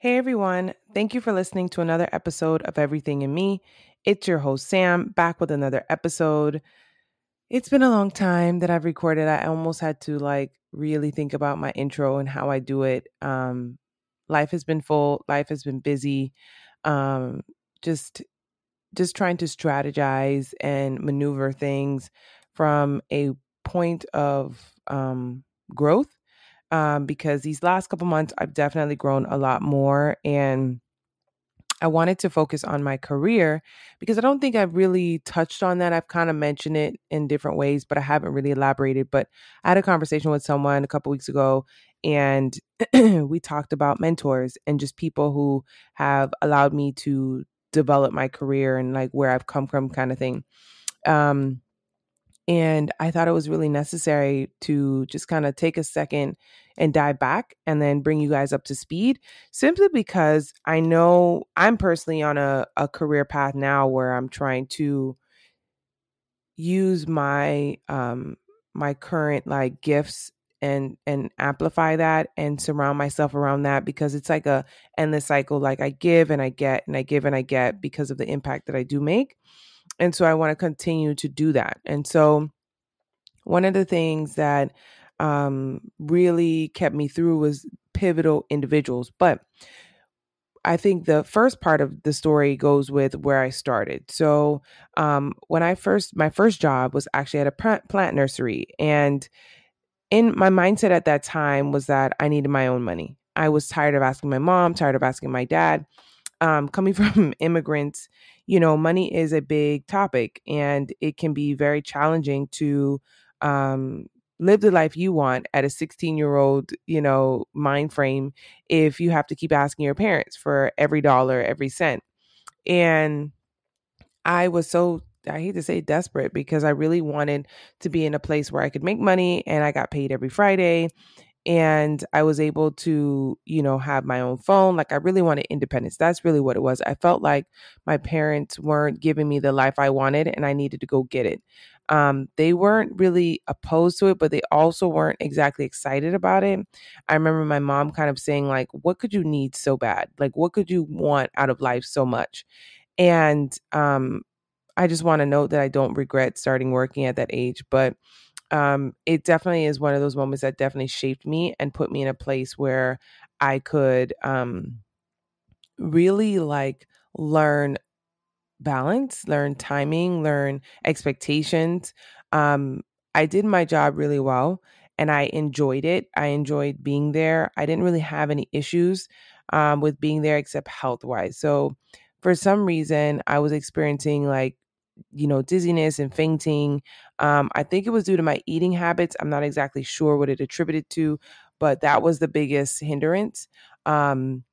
Hey everyone, thank you for listening to another episode of Everything in Me. It's your host, Sam, back with another episode. It's been a long time that I've recorded. I almost had to like really think about my intro and how I do it. Um, life has been full, life has been busy. Um, just just trying to strategize and maneuver things from a point of um, growth um, because these last couple months I've definitely grown a lot more and I wanted to focus on my career because I don't think I've really touched on that. I've kind of mentioned it in different ways, but I haven't really elaborated. But I had a conversation with someone a couple weeks ago and we talked about mentors and just people who have allowed me to develop my career and like where I've come from kind of thing. Um and I thought it was really necessary to just kind of take a second and dive back and then bring you guys up to speed simply because I know I'm personally on a, a career path now where I'm trying to use my um my current like gifts and and amplify that and surround myself around that because it's like a endless cycle like I give and I get and I give and I get because of the impact that I do make and so I want to continue to do that. And so one of the things that um, really kept me through was pivotal individuals. But I think the first part of the story goes with where I started. So um, when I first, my first job was actually at a plant nursery, and in my mindset at that time was that I needed my own money. I was tired of asking my mom, tired of asking my dad. Um, coming from immigrants, you know, money is a big topic and it can be very challenging to um, live the life you want at a 16 year old, you know, mind frame if you have to keep asking your parents for every dollar, every cent. And I was so I hate to say desperate because I really wanted to be in a place where I could make money and I got paid every Friday and I was able to, you know, have my own phone. Like I really wanted independence. That's really what it was. I felt like my parents weren't giving me the life I wanted and I needed to go get it. Um, they weren't really opposed to it, but they also weren't exactly excited about it. I remember my mom kind of saying, like, what could you need so bad? Like, what could you want out of life so much? And um, I just want to note that I don't regret starting working at that age, but um, it definitely is one of those moments that definitely shaped me and put me in a place where I could um, really like learn balance, learn timing, learn expectations. Um, I did my job really well and I enjoyed it. I enjoyed being there. I didn't really have any issues um, with being there except health wise. So, for some reason, I was experiencing like you know, dizziness and fainting. Um, I think it was due to my eating habits. I'm not exactly sure what it attributed to, but that was the biggest hindrance. Um,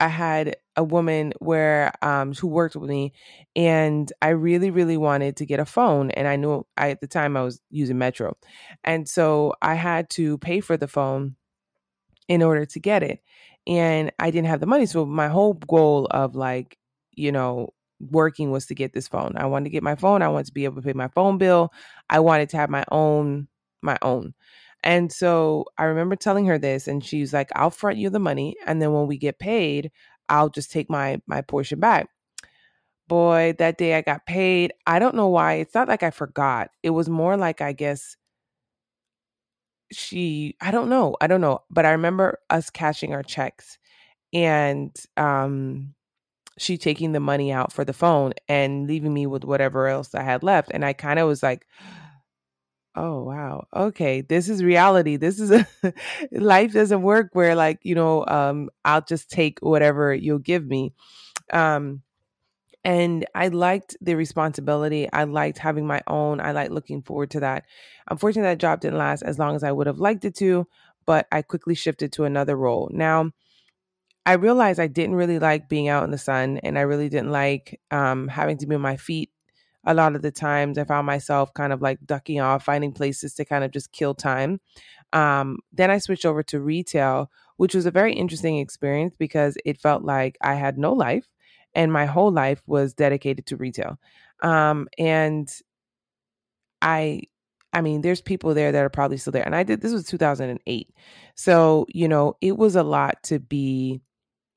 I had a woman where um, who worked with me, and I really, really wanted to get a phone, and I knew I, at the time I was using Metro, and so I had to pay for the phone in order to get it, and I didn't have the money. So my whole goal of like, you know, working was to get this phone. I wanted to get my phone. I wanted to be able to pay my phone bill. I wanted to have my own, my own. And so I remember telling her this, and she's like, "I'll front you the money, and then when we get paid, I'll just take my my portion back." Boy, that day I got paid. I don't know why. It's not like I forgot. It was more like I guess she. I don't know. I don't know. But I remember us cashing our checks, and um, she taking the money out for the phone and leaving me with whatever else I had left. And I kind of was like, oh wow okay this is reality this is a life doesn't work where like you know um i'll just take whatever you'll give me um and i liked the responsibility i liked having my own i like looking forward to that unfortunately that job didn't last as long as i would have liked it to but i quickly shifted to another role now I realized I didn't really like being out in the sun and I really didn't like um, having to be on my feet a lot of the times. I found myself kind of like ducking off, finding places to kind of just kill time. Um, then I switched over to retail, which was a very interesting experience because it felt like I had no life and my whole life was dedicated to retail. Um, and I I mean, there's people there that are probably still there. And I did this was 2008. So, you know, it was a lot to be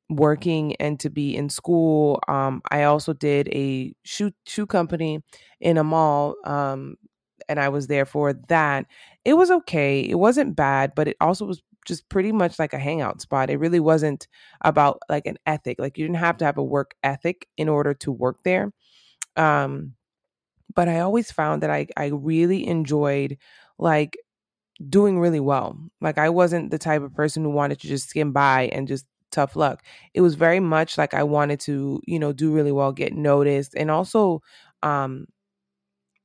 working and to be in school. Um, I also did a shoe shoe company in a mall, um, and I was there for that. It was okay. It wasn't bad, but it also was just pretty much like a hangout spot. It really wasn't about like an ethic. Like you didn't have to have a work ethic in order to work there. Um, but I always found that I I really enjoyed like doing really well. Like I wasn't the type of person who wanted to just skim by and just tough luck. It was very much like I wanted to, you know, do really well, get noticed, and also um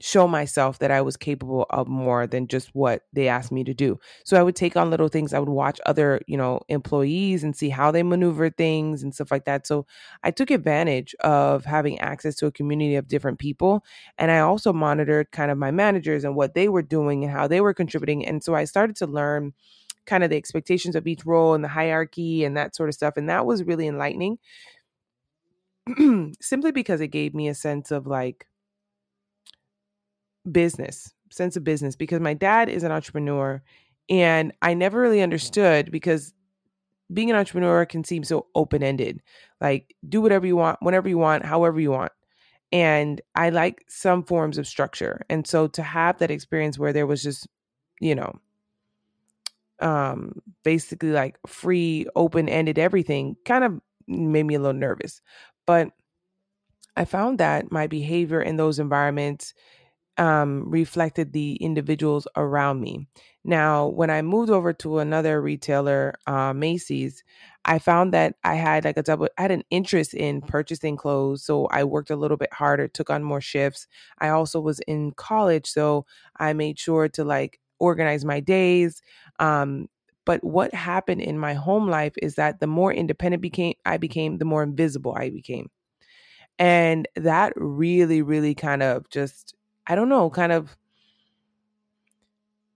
show myself that I was capable of more than just what they asked me to do. So I would take on little things. I would watch other, you know, employees and see how they maneuver things and stuff like that. So I took advantage of having access to a community of different people. And I also monitored kind of my managers and what they were doing and how they were contributing. And so I started to learn kind of the expectations of each role and the hierarchy and that sort of stuff. And that was really enlightening simply because it gave me a sense of like, business, sense of business, because my dad is an entrepreneur and I never really understood because being an entrepreneur can seem so open ended. Like, do whatever you want, whenever you want, however you want. And I like some forms of structure. And so to have that experience where there was just, you know, um, basically like free, open ended everything kind of made me a little nervous. But I found that my behavior in those environments um, reflected the individuals around me. Now, when I moved over to another retailer, uh, Macy's, I found that I had like a double, I had an interest in purchasing clothes. So I worked a little bit harder, took on more shifts. I also was in college. So I made sure to like organize my days. Um, but what happened in my home life is that the more independent became I became, the more invisible I became. And that really, really kind of just I don't know, kind of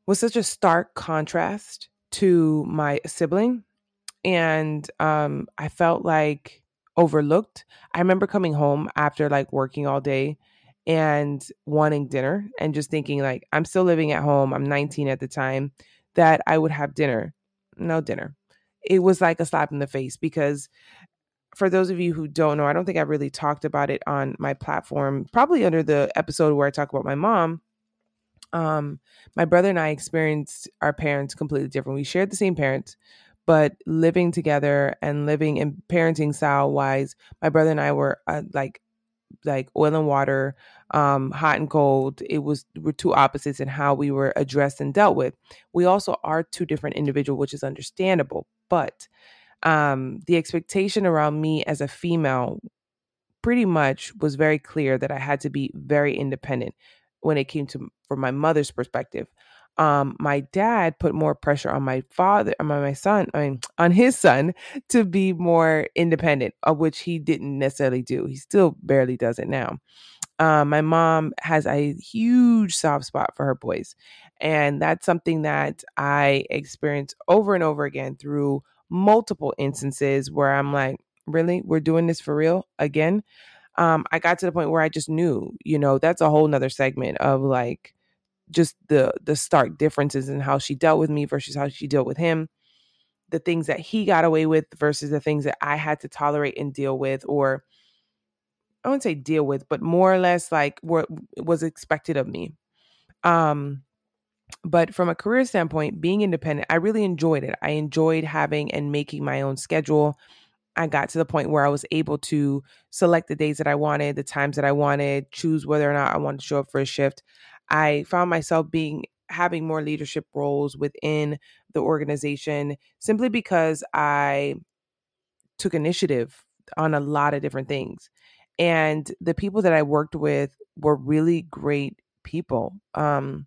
was such a stark contrast to my sibling. And um, I felt like overlooked. I remember coming home after like working all day and wanting dinner and just thinking like I'm still living at home. I'm 19 at the time that I would have dinner. No dinner. It was like a slap in the face because for those of you who don't know, I don't think I've really talked about it on my platform, probably under the episode where I talk about my mom. Um, my brother and I experienced our parents completely different. We shared the same parents, but living together and living in parenting style wise, my brother and I were uh, like like oil and water, um, hot and cold. It was we're two opposites in how we were addressed and dealt with. We also are two different individuals, which is understandable. But um, the expectation around me as a female pretty much was very clear that I had to be very independent when it came to from my mother's perspective. Um, my dad put more pressure on my father, on my son, I mean, on his son to be more independent, of which he didn't necessarily do. He still barely does it now. Um, my mom has a huge soft spot for her boys. And that's something that I experienced over and over again through multiple instances where I'm like, really, we're doing this for real again. Um, I got to the point where I just knew, you know, that's a whole nother segment of like just the the stark differences in how she dealt with me versus how she dealt with him, the things that he got away with versus the things that I had to tolerate and deal with, or I wouldn't say deal with, but more or less like what was expected of me. Um, but from a career standpoint, being independent, I really enjoyed it. I enjoyed having and making my own schedule. I got to the point where I was able to select the days that I wanted, the times that I wanted, choose whether or not I wanted to show up for a shift. I found myself being having more leadership roles within the organization simply because I took initiative on a lot of different things. And the people that I worked with were really great people. Um,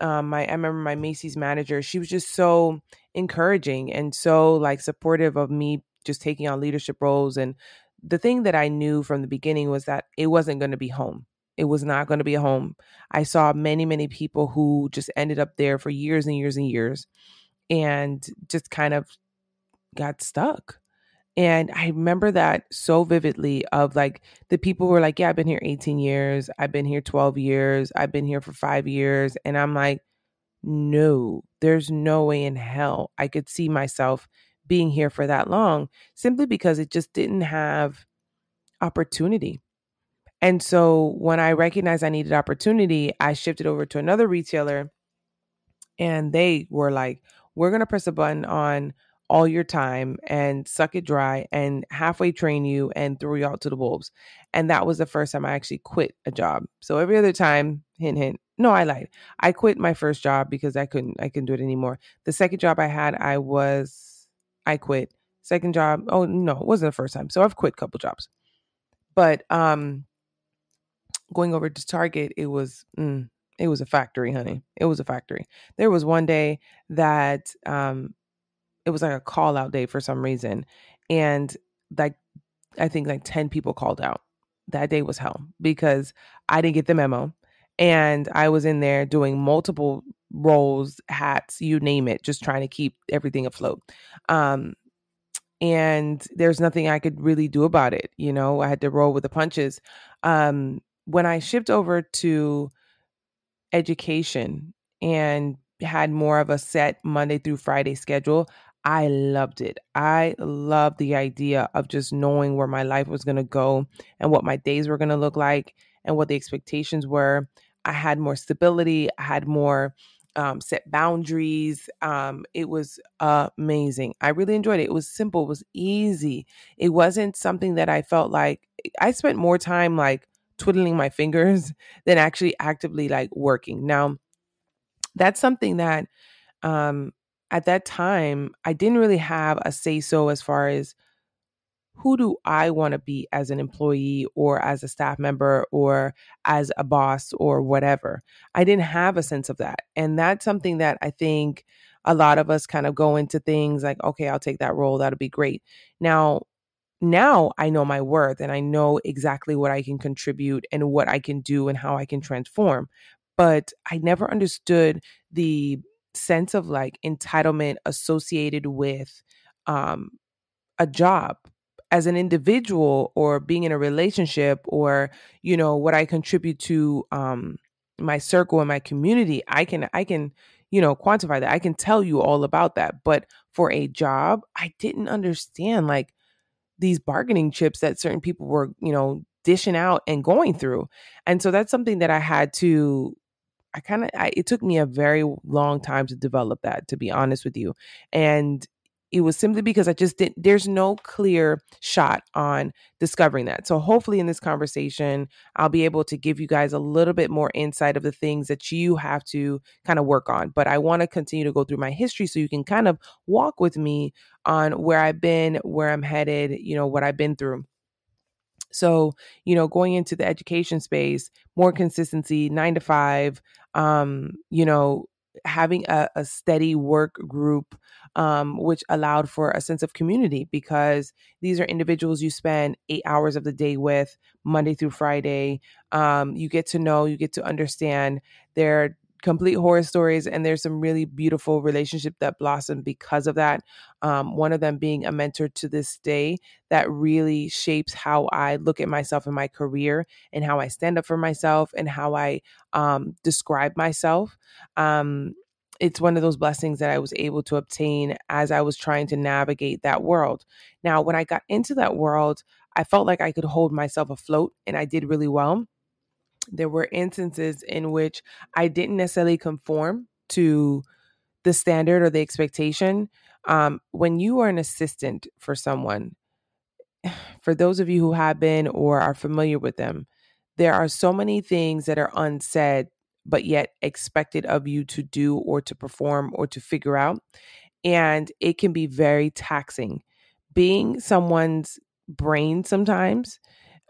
um, my I remember my Macy's manager. She was just so encouraging and so like supportive of me just taking on leadership roles. And the thing that I knew from the beginning was that it wasn't going to be home. It was not going to be a home. I saw many, many people who just ended up there for years and years and years and just kind of got stuck. And I remember that so vividly of like the people who were like, Yeah, I've been here 18 years. I've been here 12 years. I've been here for five years. And I'm like, No, there's no way in hell I could see myself being here for that long simply because it just didn't have opportunity. And so when I recognized I needed opportunity, I shifted over to another retailer and they were like, we're going to press a button on all your time and suck it dry and halfway train you and throw you out to the wolves. And that was the first time I actually quit a job. So every other time, hint, hint, no, I lied. I quit my first job because I couldn't, I couldn't do it anymore. The second job I had, I was, I quit. Second job, oh no, it wasn't the first time. So I've quit a couple jobs. But um going over to Target, it was, mm, it was a factory, honey. It was a factory. There was one day that um it was like a call out day for some reason. And like I think like 10 people called out. That day was hell because I didn't get the memo. And I was in there doing multiple roles, hats, you name it, just trying to keep everything afloat. Um, and there's nothing I could really do about it. You know, I had to roll with the punches. Um, when I shipped over to education and had more of a set Monday through Friday schedule, I loved it. I loved the idea of just knowing where my life was going to go and what my days were going to look like and what the expectations were. I had more stability, I had more um, set boundaries. Um, it was amazing. I really enjoyed it. It was simple, it was easy. It wasn't something that I felt like I spent more time like twiddling my fingers than actually actively like working. Now, that's something that um at that time I didn't really have a say so as far as who do I want to be as an employee or as a staff member or as a boss or whatever. I didn't have a sense of that. And that's something that I think a lot of us kind of go into things like, okay, I'll take that role. That'll be great. Now, now I know my worth and I know exactly what I can contribute and what I can do and how I can transform. But I never understood the sense of like entitlement associated with um, a job as an individual or being in a relationship or you know what I contribute to um, my circle and my community. I can I can you know quantify that. I can tell you all about that. But for a job, I didn't understand like these bargaining chips that certain people were, you know, dishing out and going through. And so that's something that I had to I kind of it took me a very long time to develop that to be honest with you. And it was simply because I just didn't, there's no clear shot on discovering that. So, hopefully, in this conversation, I'll be able to give you guys a little bit more insight of the things that you have to kind of work on. But I want to continue to go through my history so you can kind of walk with me on where I've been, where I'm headed, you know, what I've been through. So, you know, going into the education space, more consistency, nine to five, um, you know, having a, a steady work group um, which allowed for a sense of community because these are individuals you spend eight hours of the day with monday through friday. Um, you get to know you get to understand their complete horror stories and there's some really beautiful relationship that blossom because of that um, one of them being a mentor to this day that really shapes how i look at myself in my career and how i stand up for myself and how i um, describe myself. Um, it's one of those blessings that i was able to obtain as i was trying to navigate that world now when i got into that world i felt like i could hold myself afloat and i did really well there were instances in which I didn't necessarily conform to the standard or the expectation. Um, when you are an assistant for someone, for those of you who have been or are familiar with them, there are so many things that are unsaid, but yet expected of you to do or to perform or to figure out. And it can be very taxing. Being someone's brain sometimes,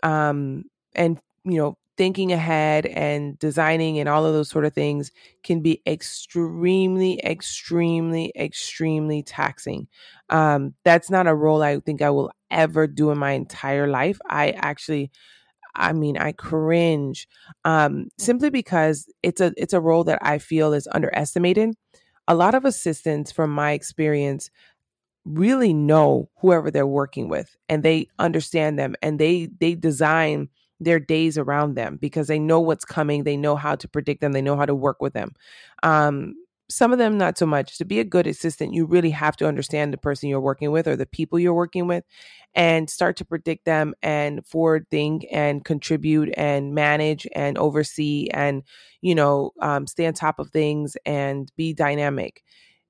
um, and you know, thinking ahead and designing and all of those sort of things can be extremely, extremely, extremely taxing. Um, that's not a role I think I will ever do in my entire life. I actually, I mean, I cringe um, simply because it's a it's a role that I feel is underestimated. A lot of assistants, from my experience, really know whoever they're working with, and they understand them, and they they design their days around them because they know what's coming. They know how to predict them. They know how to work with them. Um, some of them not so much. To be a good assistant, you really have to understand the person you're working with or the people you're working with and start to predict them and forward think and contribute and manage and oversee and, you know, um, stay on top of things and be dynamic.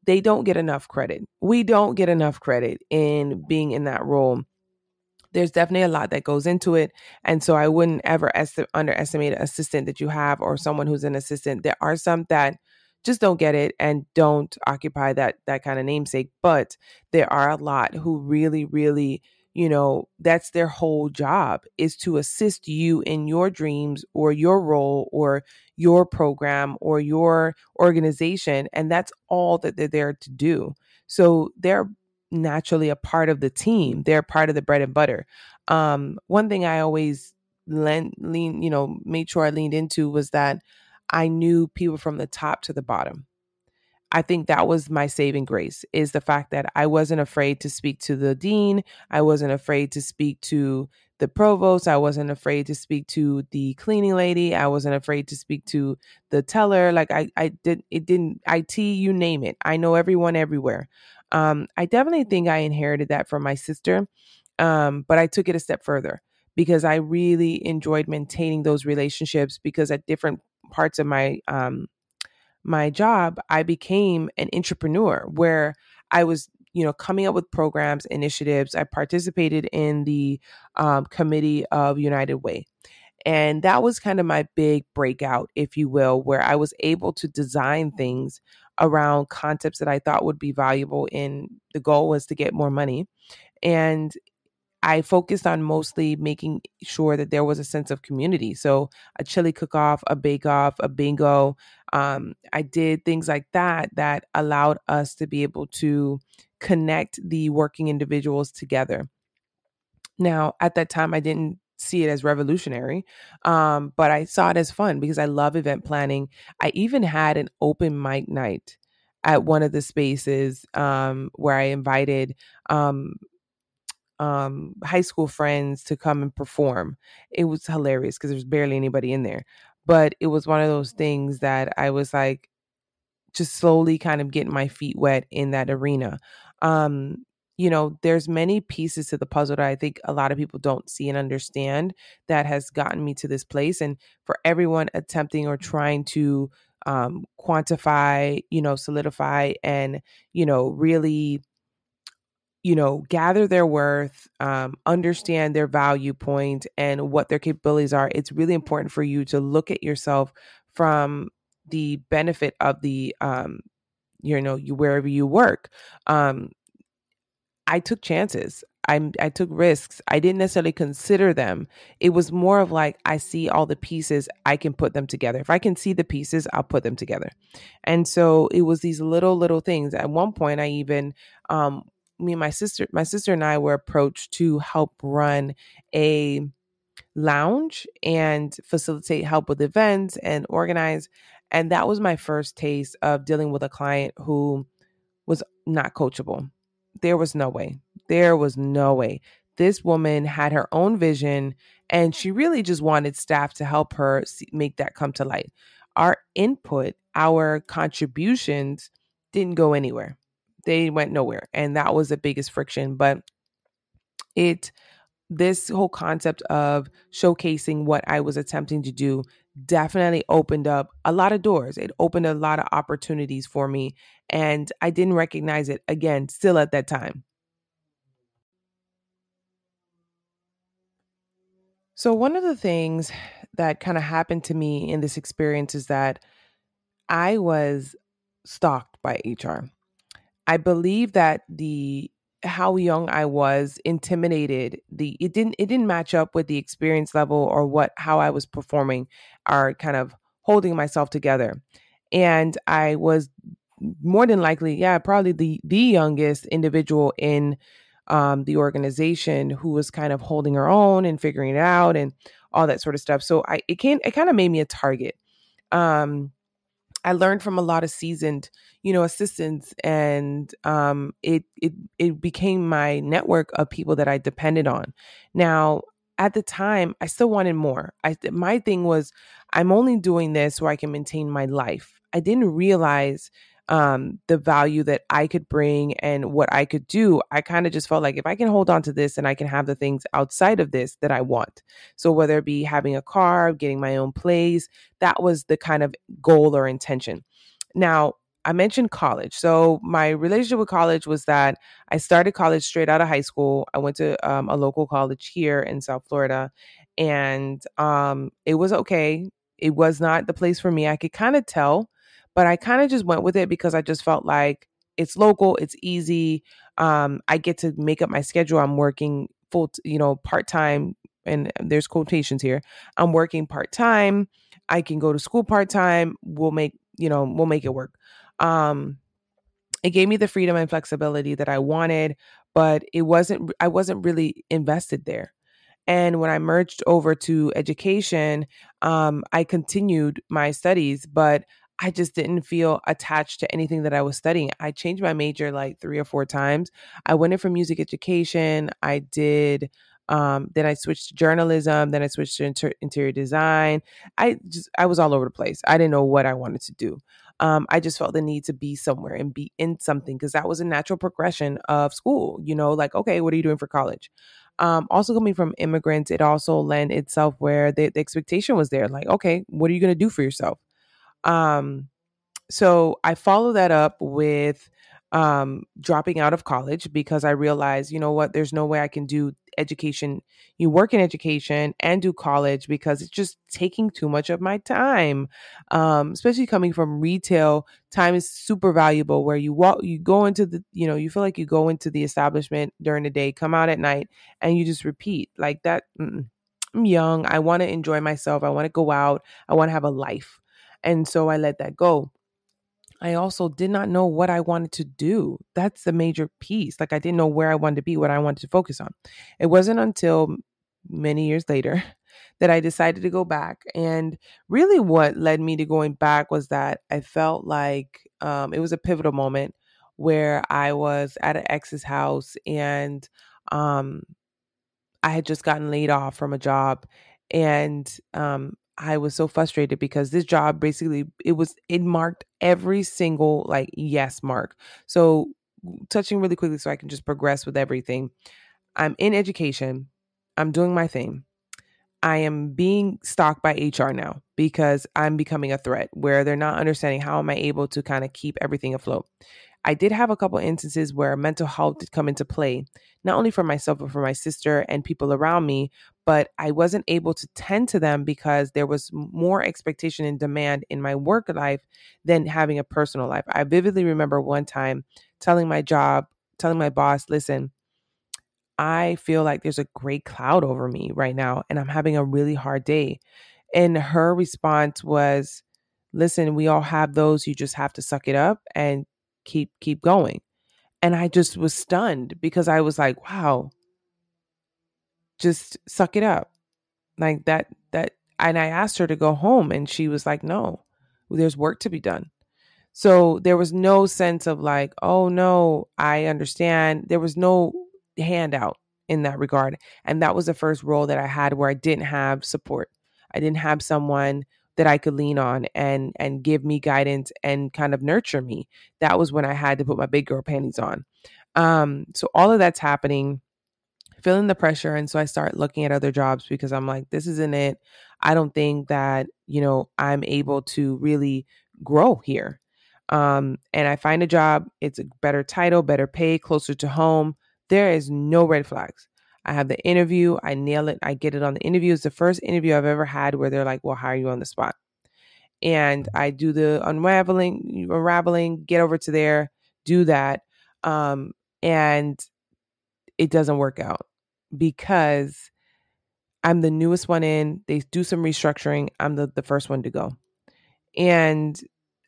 They don't get enough credit. We don't get enough credit in being in that role there's definitely a lot that goes into it. And so I wouldn't ever est- underestimate an assistant that you have or someone who's an assistant. There are some that just don't get it and don't occupy that that kind of namesake but there are a lot who really really you know that's their whole job is to assist you in your dreams or your role or your program or your organization and that's all that they're there to do. So they're naturally a part of the team. They're part of the bread and butter. Um, one thing i always lean, lean you know made sure i leaned into was that I knew people from the top to the bottom. I think that was my saving grace is the fact that I wasn't afraid to speak to the dean. I wasn't afraid to speak to the provost. I wasn't afraid to speak to the cleaning lady. I wasn't afraid to speak to the teller. Like I, I did, it didn't, IT, you name it. I know everyone everywhere. Um, I definitely think I inherited that from my sister. Um, but I took it a step further because I really enjoyed maintaining those relationships because at different parts of my um my job, I became an entrepreneur where I was, you know, coming up with programs, initiatives. I participated in the um, committee of United Way. And that was kind of my big breakout, if you will, where I was able to design things around concepts that I thought would be valuable. And the goal was to get more money. And I focused on mostly making sure that there was a sense of community. So a chili cook off, a bake off, a bingo. Um, I did things like that that allowed us to be able to connect the working individuals together. Now, at that time, I didn't see it as revolutionary, um, but I saw it as fun because I love event planning. I even had an open mic night at one of the spaces um, where I invited um, um, high school friends to come and perform. It was hilarious because there was barely anybody in there. But it was one of those things that I was like, just slowly kind of getting my feet wet in that arena. Um, you know, there's many pieces to the puzzle that I think a lot of people don't see and understand that has gotten me to this place. And for everyone attempting or trying to um, quantify, you know, solidify and, you know, really you know, gather their worth, um, understand their value point and what their capabilities are, it's really important for you to look at yourself from the benefit of the, um, you know, you wherever you work. Um, I took chances. I I took risks. I didn't necessarily consider them. It was more of like I see all the pieces, I can put them together. If I can see the pieces, I'll put them together. And so it was these little little things. At one point I even um me and my sister, my sister and I were approached to help run a lounge and facilitate help with events and organize. And that was my first taste of dealing with a client who was not coachable. There was no way. There was no way. This woman had her own vision and she really just wanted staff to help her make that come to light. Our input, our contributions didn't go anywhere they went nowhere and that was the biggest friction but it this whole concept of showcasing what I was attempting to do definitely opened up a lot of doors. It opened a lot of opportunities for me. And I didn't recognize it again, still at that time. So, one of the things that kind of happened to me in this experience is that I was stalked by HR. I believe that the how young I was intimidated the it didn't it didn't match up with the experience level or what how I was performing or kind of holding myself together. And I was more than likely, yeah, probably the the youngest individual in um, the organization who was kind of holding her own and figuring it out and all that sort of stuff. So I it can it kind of made me a target. Um, I learned from a lot of seasoned, you know, assistants, and um, it it it became my network of people that I depended on. Now, at the time, I still wanted more. I my thing was, I'm only doing this so I can maintain my life. I didn't realize um, the value that I could bring and what I could do, I kind of just felt like if I can hold on to this and I can have the things outside of this that I want. So whether it be having a car, getting my own place, that was the kind of goal or intention. Now, I mentioned college. So my relationship with college was that I started college straight out of high school. I went to um, a local college here in South Florida, and um, it was okay. It was not the place for me. I could kind of tell, but I kind of just went with it because I just felt like it's local, it's easy. Um, I get to make up my schedule. I'm working full, you know, part time, and there's quotations here. I'm working part time. I can go to school part time. We'll make, you know, we'll make it work. Um, it gave me the freedom and flexibility that I wanted, but it wasn't, I wasn't really invested there. And when I merged over to education, um, I continued my studies, but I just didn't feel attached to anything that I was studying. I changed my major like three or four times. I went in for music education. I did um, then I switched to journalism. Then I switched to inter- interior design. I just I was all over the place. I didn't know what I wanted to do um, I just felt the need to be somewhere and be in something because that was a natural progression of school. You know, like, okay, what are you doing for college? Um, also coming from immigrants, it also lent itself where the, the expectation was there, like, okay, what are you going to do for yourself? Um, so I follow that up with um, dropping out of college because I realized, you know what, there's no way I can do education, you work in education and do college because it's just taking too much of my time. Um, especially coming from retail, time is super valuable where you walk, you go into the, you know, you feel like you go into the establishment during the day, come out at night, and you just repeat like that. Mm-mm. I'm young. I want to enjoy myself. I want to go out. I want to have a life. And so I let that go. I also did not know what I wanted to do. That's the major piece. Like I didn't know where I wanted to be, what I wanted to focus on. It wasn't until many years later that I decided to go back. And really, what led me to going back was that I felt like um, it was a pivotal moment where I was at an ex's house and um, I had just gotten laid off from a job. And um, I was so frustrated because this job basically it was it marked every single like yes mark. So touching really quickly so I can just progress with everything. I'm in education. I'm doing my thing. I am being stalked by HR now because I'm becoming a threat where they're not understanding how am I able to kind of keep everything afloat. I did have a couple instances where mental health did come into play, not only for myself, but for my sister and people around me. But I wasn't able to tend to them because there was more expectation and demand in my work life than having a personal life. I vividly remember one time telling my job, telling my boss, listen, I feel like there's a great cloud over me right now and I'm having a really hard day. And her response was, listen, we all have those. You just have to suck it up and keep keep going and i just was stunned because i was like wow just suck it up. Like that that and i asked her to go home and she was like no there's work to be done. So there was no sense of like oh no i understand. There was no handout in that regard and that was the first role that i had where i didn't have support. I didn't have someone that I could lean on and and give me guidance and kind of nurture me. That was when I had to put my big girl panties on. Um, so all of that's happening, feeling the pressure, and so I start looking at other jobs because I'm like, this isn't it. I don't think that you know I'm able to really grow here. Um, and I find a job. It's a better title, better pay, closer to home. There is no red flags. I have the interview, I nail it, I get it on the interview. It's the first interview I've ever had where they're like, "Well, hire you on the spot?" And I do the unraveling, unraveling, get over to there, do that, um, and it doesn't work out because I'm the newest one in. They do some restructuring. I'm the the first one to go, and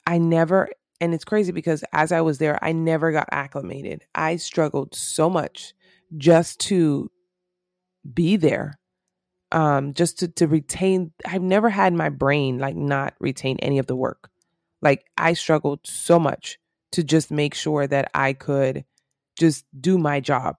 I never. And it's crazy because as I was there, I never got acclimated. I struggled so much just to be there um just to to retain I've never had my brain like not retain any of the work. Like I struggled so much to just make sure that I could just do my job.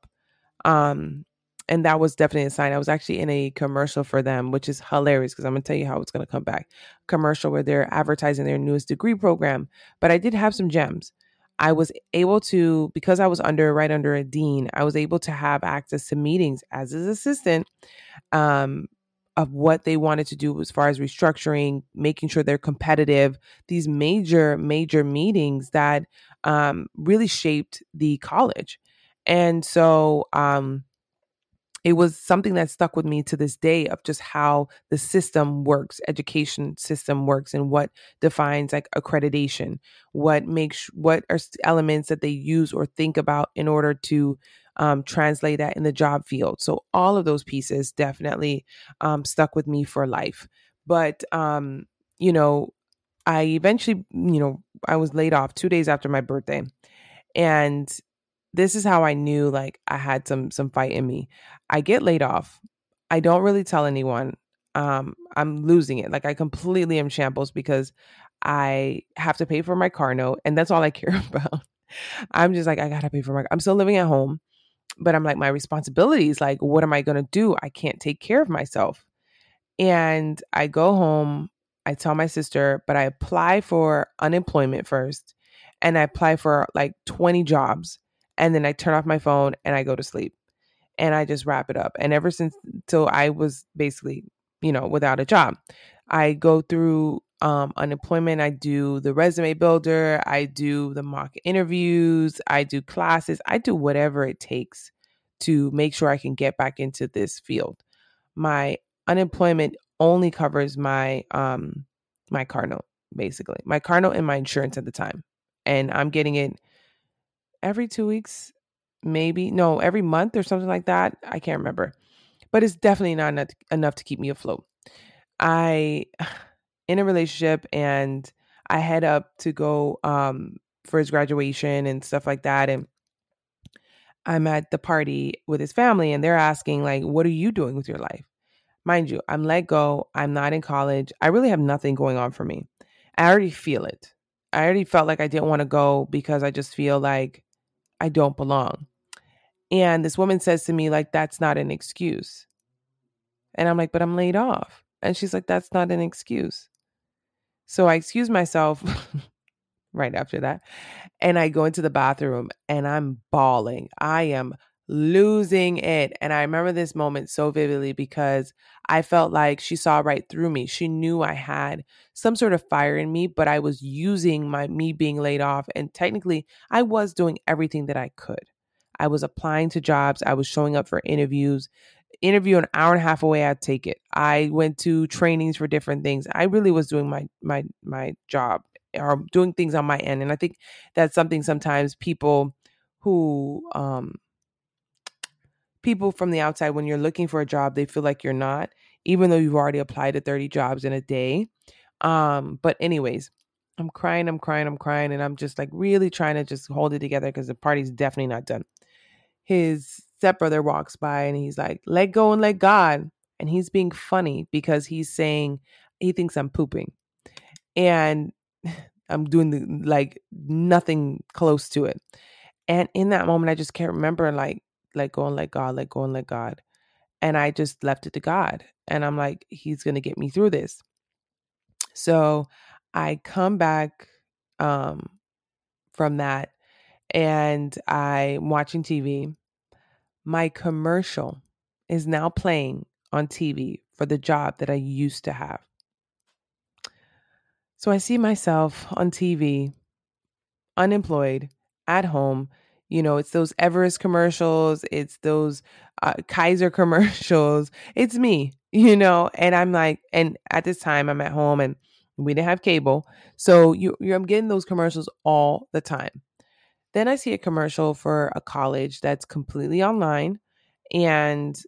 Um and that was definitely a sign. I was actually in a commercial for them, which is hilarious because I'm going to tell you how it's going to come back. Commercial where they're advertising their newest degree program. But I did have some gems. I was able to, because I was under right under a dean, I was able to have access to meetings as his assistant um, of what they wanted to do as far as restructuring, making sure they're competitive. These major, major meetings that um, really shaped the college. And so, um, it was something that stuck with me to this day of just how the system works education system works and what defines like accreditation. What makes what are elements that they use or think about in order to um, translate that in the job field. So all of those pieces definitely um, stuck with me for life. But um, you know i eventually you know i was laid off two days after my birthday. And this is how I knew like I had some some fight in me. I get laid off. I don't really tell anyone. Um, I'm losing it. Like I completely am shambles because I have to pay for my car note, and that's all I care about. I'm just like I gotta pay for my. I'm still living at home, but I'm like my responsibilities. Like, what am I gonna do? I can't take care of myself, and I go home. I tell my sister, but I apply for unemployment first, and I apply for like 20 jobs and then I turn off my phone and I go to sleep and I just wrap it up. And ever since till I was basically, you know, without a job, I go through um, unemployment. I do the resume builder. I do the mock interviews. I do classes. I do whatever it takes to make sure I can get back into this field. My unemployment only covers my um my car note basically my car note and my insurance at the time and i'm getting it every two weeks, maybe no, every month or something like that. I can't remember, but it's definitely not enough, to keep me afloat. I in a relationship and I head up to go um, for his graduation and stuff like that, and I'm at the party with his family, and they're asking like, "What are you doing with your life?" Mind you, I'm let go. I'm not in college. I really have nothing going on for me. I already feel it. I already felt like I didn't want to go because I just feel like I don't belong. And this woman says to me, like, that's not an excuse. And I'm like, but I'm laid off. And she's like, that's not an excuse. So I excuse myself right after that. And I go into the bathroom and I'm bawling. I am losing it. And I remember this moment so vividly because I felt like she saw right through me. She knew I had some sort of fire in me, but I was using my me being laid off. And technically, I was doing everything that I could. I was applying to jobs, I was showing up for interviews. Interview an hour and a half away, I'd take it. I went to trainings for different things. I really was doing my my my job or doing things on my end. And I think that's something sometimes people who um people from the outside when you're looking for a job they feel like you're not even though you've already applied to 30 jobs in a day. Um but anyways i'm crying i'm crying i'm crying and i'm just like really trying to just hold it together because the party's definitely not done. His stepbrother walks by and he's like let go and let god and he's being funny because he's saying he thinks i'm pooping. And i'm doing the, like nothing close to it. And in that moment i just can't remember like let go and let God, let go and let God. And I just left it to God. And I'm like, He's going to get me through this. So I come back um, from that and I'm watching TV. My commercial is now playing on TV for the job that I used to have. So I see myself on TV, unemployed, at home, you know, it's those Everest commercials, it's those uh, Keiser commercials. It's me, you know, and I'm like, and at this time I'm at home and we didn't have cable, so you, you I'm getting those commercials all the time. Then I see a commercial for a college that's completely online, and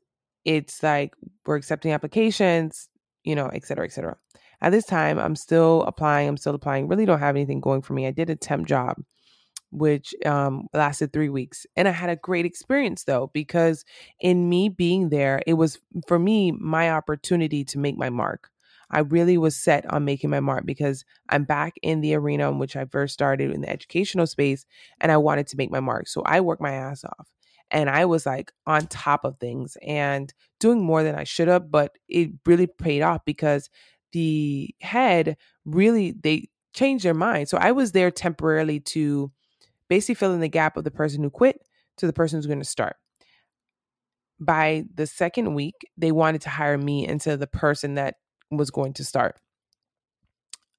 it's like we're accepting applications, you know, et cetera, et cetera. At this time, I'm still applying. I'm still applying. Really don't have anything going for me. I did a temp job which um, lasted three weeks. And I had a great experience though, because in me being there, it was for me my opportunity to make my mark. I really was set on making my mark because I'm back in the arena in which I first started in the educational space and I wanted to make my mark. So I worked my ass off. And I was like on top of things and doing more than I should have, but it really paid off because the head really, they changed their mind. So I was there temporarily to basically fill in the gap of the person who quit to the person who's going to start. By the second week, they wanted to hire me instead of the person that was going to start.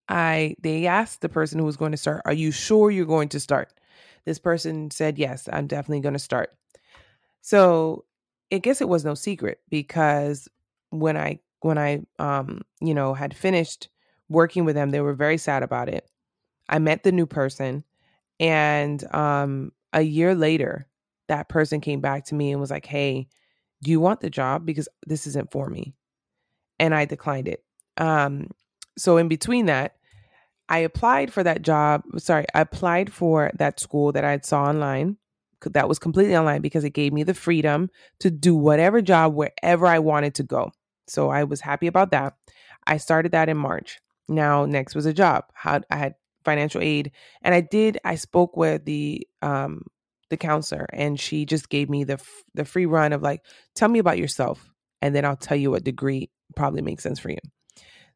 I they asked the person who was going to start, "Are you sure you're going to start?" This person said, "Yes, I'm definitely going to start." So, I guess it was no secret because when I when I um, you know, had finished working with them, they were very sad about it. I met the new person and um a year later, that person came back to me and was like, "Hey, do you want the job because this isn't for me?" And I declined it. Um so in between that, I applied for that job. Sorry, I applied for that school that I saw online. That was completely online because it gave me the freedom to do whatever job wherever I wanted to go. So I was happy about that. I started that in March. Now, next was a job. How I had financial aid, and I did. I spoke with the um the counselor, and she just gave me the the free run of like, tell me about yourself, and then I'll tell you what degree probably makes sense for you.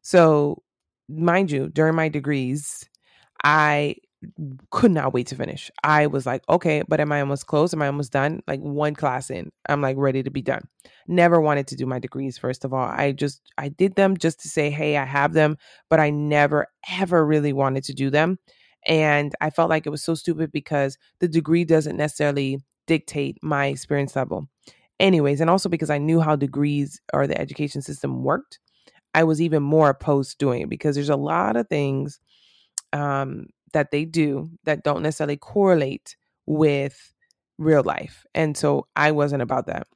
So mind you, during my degrees, I could not wait to finish. I was like, okay, but am I almost close? Am I almost done? Like one class in, I'm like ready to be done. Never wanted to do my degrees, first of all. I just, I did them just to say, hey, I have them, but I never, ever really wanted to do them. And I felt like it was so stupid because the degree doesn't necessarily dictate my experience level. Anyways, and also because I knew how degrees or the education system worked. I was even more opposed to doing it because there's a lot of things um, that they do that don't necessarily correlate with real life. And so I wasn't about that.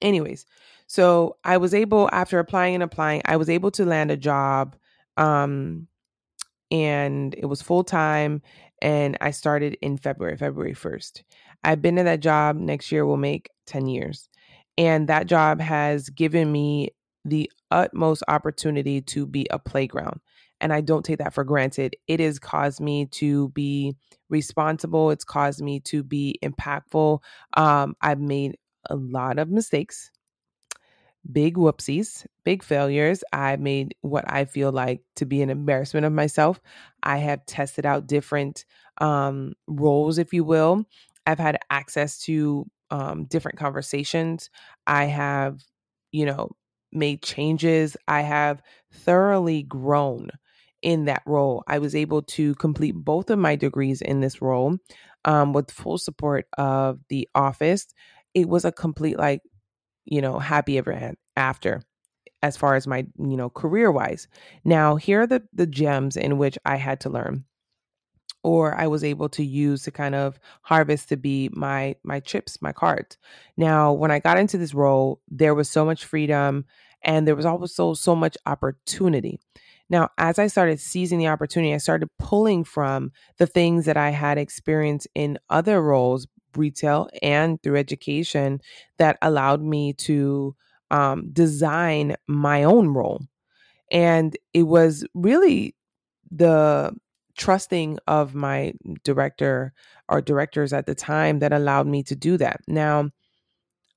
Anyways, so I was able, after applying and applying, I was able to land a job. Um, and it was full time. And I started in February, February 1st. I've been in that job next year will make 10 years. And that job has given me the utmost opportunity to be a playground. And I don't take that for granted. It has caused me to be responsible, it's caused me to be impactful. Um, I've made a lot of mistakes, big whoopsies, big failures. I've made what I feel like to be an embarrassment of myself. I have tested out different um, roles, if you will. I've had access to um, different conversations. I have, you know, made changes. I have thoroughly grown in that role. I was able to complete both of my degrees in this role um, with full support of the office. It was a complete, like, you know, happy ever after as far as my, you know, career wise. Now, here are the, the gems in which I had to learn or I was able to use to kind of harvest to be my my chips, my cards. Now, when I got into this role, there was so much freedom and there was also so much opportunity. Now, as I started seizing the opportunity, I started pulling from the things that I had experienced in other roles, retail and through education, that allowed me to um, design my own role. And it was really the trusting of my director or directors at the time that allowed me to do that. Now,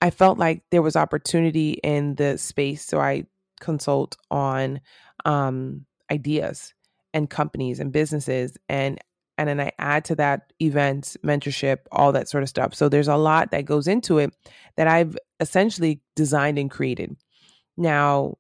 I felt like there was opportunity in the space, so I consult on um, ideas and companies and businesses and and then I add to that events, mentorship, all that sort of stuff. So there's a lot that goes into it that I've essentially designed and created. Now,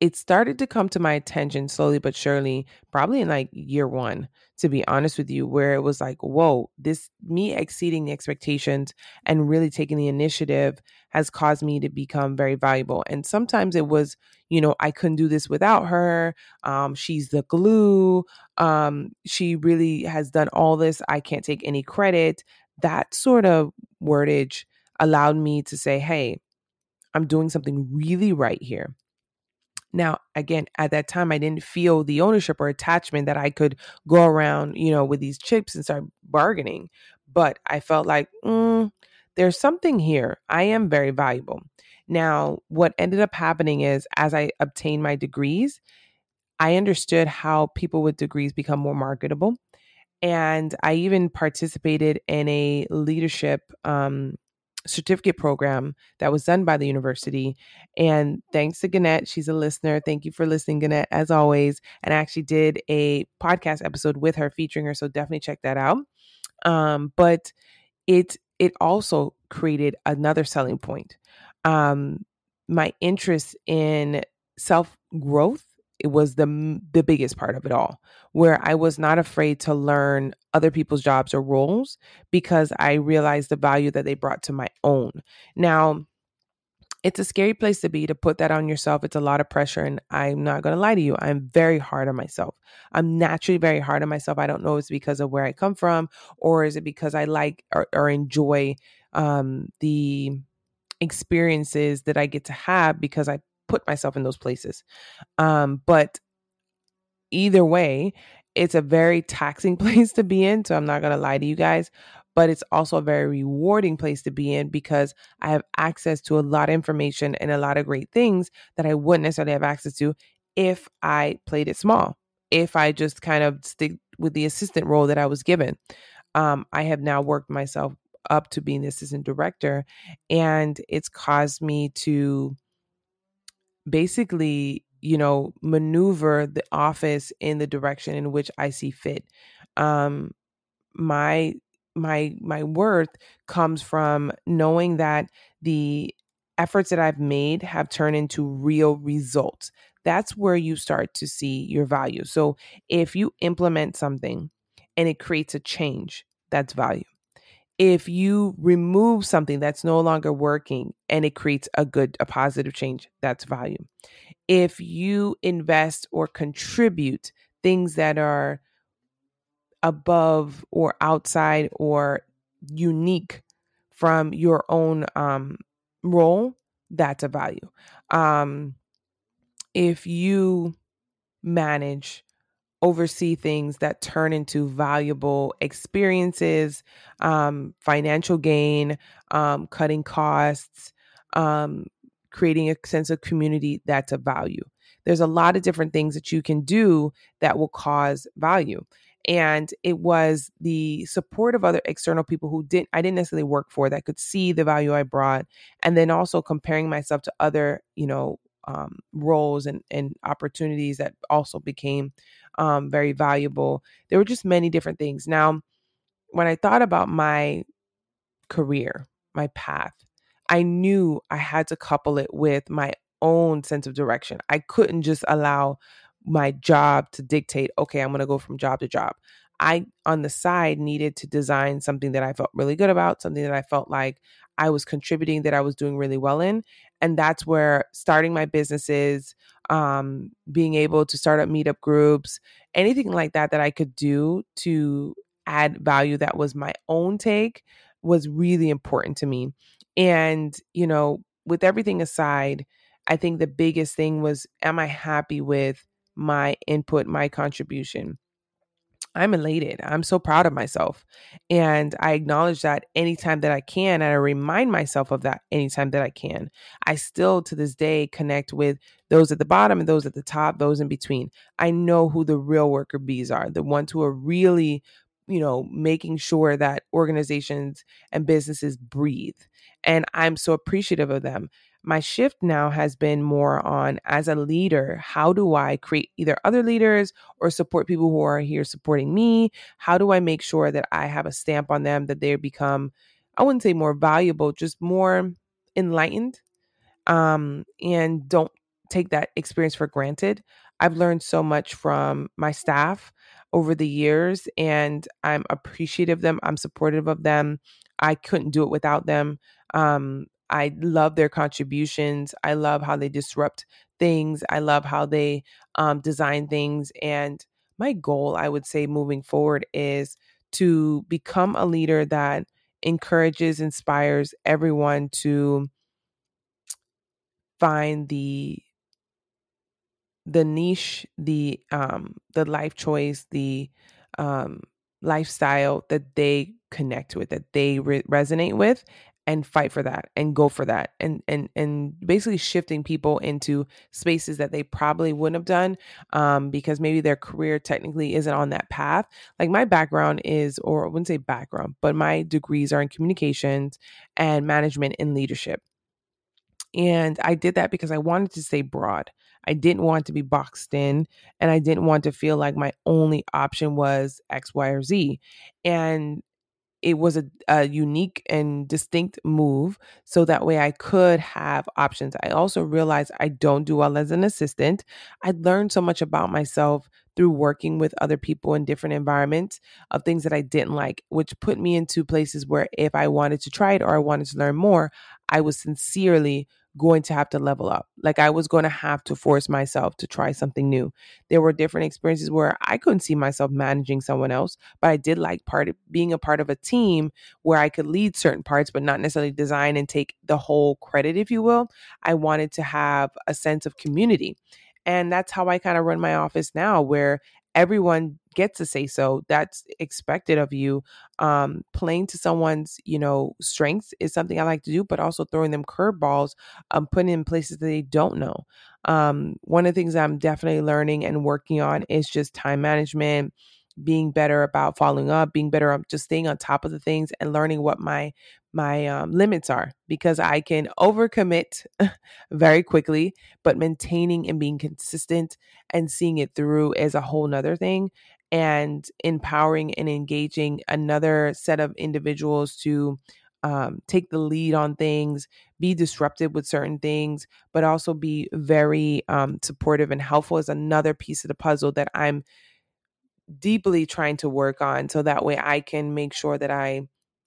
it started to come to my attention slowly but surely, probably in like year one, to be honest with you, where it was like, whoa, this me exceeding the expectations and really taking the initiative has caused me to become very valuable. And sometimes it was, you know, I couldn't do this without her. Um, she's the glue. Um, she really has done all this. I can't take any credit. That sort of wordage allowed me to say, hey, I'm doing something really right here. Now, again, at that time, I didn't feel the ownership or attachment that I could go around, you know, with these chips and start bargaining. But I felt like, mm, there's something here. I am very valuable. Now, what ended up happening is as I obtained my degrees, I understood how people with degrees become more marketable. And I even participated in a leadership um, certificate program that was done by the university. And thanks to Gannett, she's a listener. Thank you for listening, Gannett, as always. And I actually did a podcast episode with her featuring her. So definitely check that out. Um, but it it also created another selling point. Um, my interest in self growth it was the the biggest part of it all where i was not afraid to learn other people's jobs or roles because i realized the value that they brought to my own now it's a scary place to be to put that on yourself it's a lot of pressure and i'm not going to lie to you i'm very hard on myself i'm naturally very hard on myself i don't know if it's because of where i come from or is it because i like or, or enjoy um, the experiences that i get to have because i put myself in those places. Um, but either way, it's a very taxing place to be in. So I'm not going to lie to you guys, but it's also a very rewarding place to be in because I have access to a lot of information and a lot of great things that I wouldn't necessarily have access to if I played it small, if I just kind of stick with the assistant role that I was given. Um, I have now worked myself up to being the assistant director, and it's caused me to basically, you know, maneuver the office in the direction in which I see fit. Um, my my my worth comes from knowing that the efforts that I've made have turned into real results. That's where you start to see your value. So if you implement something and it creates a change, that's value if you remove something that's no longer working and it creates a good a positive change that's value if you invest or contribute things that are above or outside or unique from your own um, role that's a value um, if you manage oversee things that turn into valuable experiences, um, financial gain, um, cutting costs, um, creating a sense of community that's a value. There's a lot of different things that you can do that will cause value. And it was the support of other external people who didn't, I didn't necessarily work for that could see the value I brought. And then also comparing myself to other, you know, um, roles and, and opportunities that also became um, very valuable. There were just many different things. Now, when I thought about my career, my path, I knew I had to couple it with my own sense of direction. I couldn't just allow my job to dictate, okay, I'm going to go from job to job. I, on the side, needed to design something that I felt really good about, something that I felt like I was contributing, that I was doing really well in. And that's where starting my businesses, um, being able to start up meetup groups, anything like that that I could do to add value that was my own take was really important to me. And, you know, with everything aside, I think the biggest thing was, am I happy with my input, my contribution? I'm elated. I'm so proud of myself. And I acknowledge that anytime that I can, and I remind myself of that anytime that I can. I still, to this day, connect with those at the bottom and those at the top, those in between. I know who the real worker bees are, the ones who are really, you know, making sure that organizations and businesses breathe. And I'm so appreciative of them my shift now has been more on as a leader, how do I create either other leaders or support people who are here supporting me? How do I make sure that I have a stamp on them that they become, I wouldn't say more valuable, just more enlightened um, and don't take that experience for granted. I've learned so much from my staff over the years and I'm appreciative of them. I'm supportive of them. I couldn't do it without them. Um, I love their contributions. I love how they disrupt things. I love how they um, design things. And my goal, I would say, moving forward is to become a leader that encourages, inspires everyone to find the the niche, the um, the life choice, the um, lifestyle that they connect with, that they re- resonate with, and fight for that and go for that and and and basically shifting people into spaces that they probably wouldn't have done um, because maybe their career technically isn't on that path. Like my background is or i wouldn't say background but my degrees are in communications and management and leadership. And i did that because i wanted to stay broad. I didn't want to be boxed in and I didn't want to feel like my only option was X, Y, or Z. And it was a, a, unique and distinct move so that way I could have options. I also realized I don't do well as an assistant. I learned so much about myself through working with other people in different environments of things that I didn't like, which put me into places where if I wanted to try it or I wanted to learn more, I was sincerely going to have to level up. Like I was going to have to force myself to try something new. There were different experiences where I couldn't see myself managing someone else, but I did like part of being a part of a team where I could lead certain parts, but not necessarily design and take the whole credit, if you will. I wanted to have a sense of community. And that's how I kind of run my office now, where everyone gets to say so that's expected of you um playing to someone's you know strengths is something i like to do but also throwing them curveballs um putting in places that they don't know. Um one of the things i'm definitely learning and working on is just time management being better about following up being better at just staying on top of the things and learning what my my um, limits are because I can overcommit very quickly, but maintaining and being consistent and seeing it through is a whole nother thing. And empowering and engaging another set of individuals to um, take the lead on things, be disruptive with certain things, but also be very um, supportive and helpful is another piece of the puzzle that I'm deeply trying to work on so that way I can make sure that I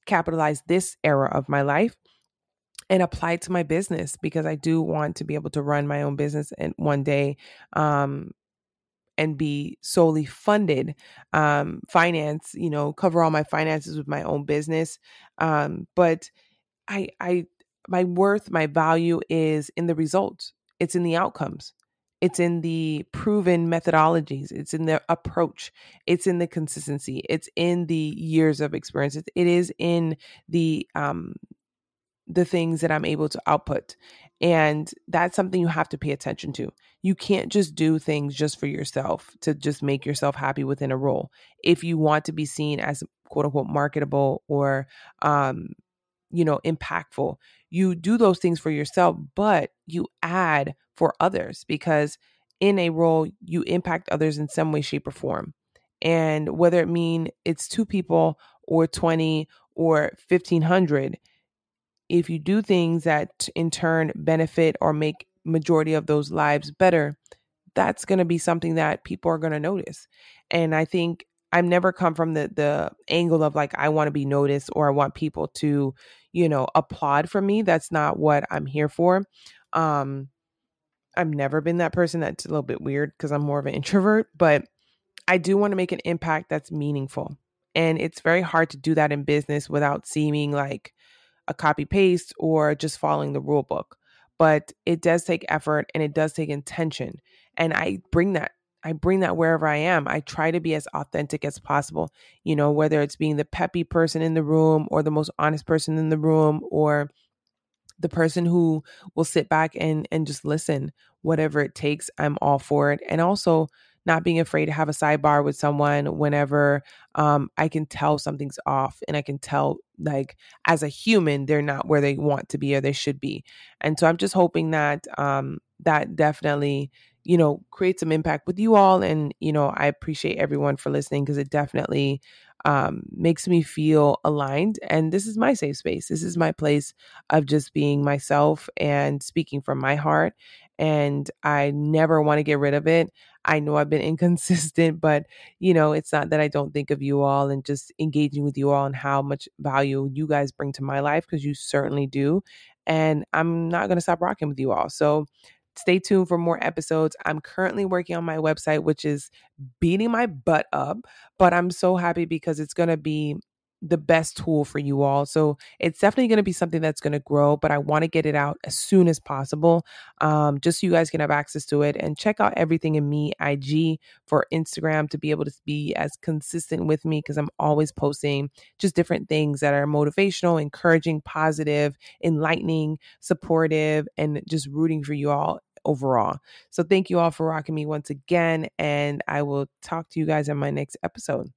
capitalize this era of my life and apply it to my business because I do want to be able to run my own business and one day um, and be solely funded um, finance you know cover all my finances with my own business um, but i i my worth my value is in the results. It's in the outcomes it's in the proven methodologies. It's in the approach. It's in the consistency. It's in the years of experience. It is in the um, the things that I'm able to output. And that's something you have to pay attention to. You can't just do things just for yourself to just make yourself happy within a role. If you want to be seen as quote unquote marketable or um, you know, impactful. You do those things for yourself, but you add for others because in a role, you impact others in some way, shape, or form. And whether it mean it's two people or 20 or 1500, if you do things that in turn benefit or make majority of those lives better, that's going to be something that people are going to notice. And I think I've never come from the the angle of like I want to be noticed or I want people to, you know, applaud for me. That's not what I'm here for. Um I've never been that person. That's a little bit weird because I'm more of an introvert, but I do want to make an impact that's meaningful. And it's very hard to do that in business without seeming like a copy paste or just following the rule book. But it does take effort and it does take intention. And I bring that I bring that wherever I am. I try to be as authentic as possible, you know, whether it's being the peppy person in the room or the most honest person in the room or the person who will sit back and and just listen whatever it takes i'm all for it and also not being afraid to have a sidebar with someone whenever um, i can tell something's off and i can tell like as a human they're not where they want to be or they should be and so i'm just hoping that um, that definitely you know, create some impact with you all. And, you know, I appreciate everyone for listening because it definitely um, makes me feel aligned. And this is my safe space. This is my place of just being myself and speaking from my heart. And I never want to get rid of it. I know I've been inconsistent, but you know, it's not that I don't think of you all and just engaging with you all and how much value you guys bring to my life because you certainly do. And I'm not going to stop rocking with you all. So Stay tuned for more episodes. I'm currently working on my website, which is beating my butt up, but I'm so happy because it's going to be the best tool for you all. So it's definitely going to be something that's going to grow, but I want to get it out as soon as possible, um, just so you guys can have access to it. And check out everything in me IG for Instagram to be able to be as consistent with me because I'm always posting just different things that are motivational, encouraging, positive, enlightening, supportive, and just rooting for you all overall. So thank you all for rocking me once again, and I will talk to you guys in my next episode.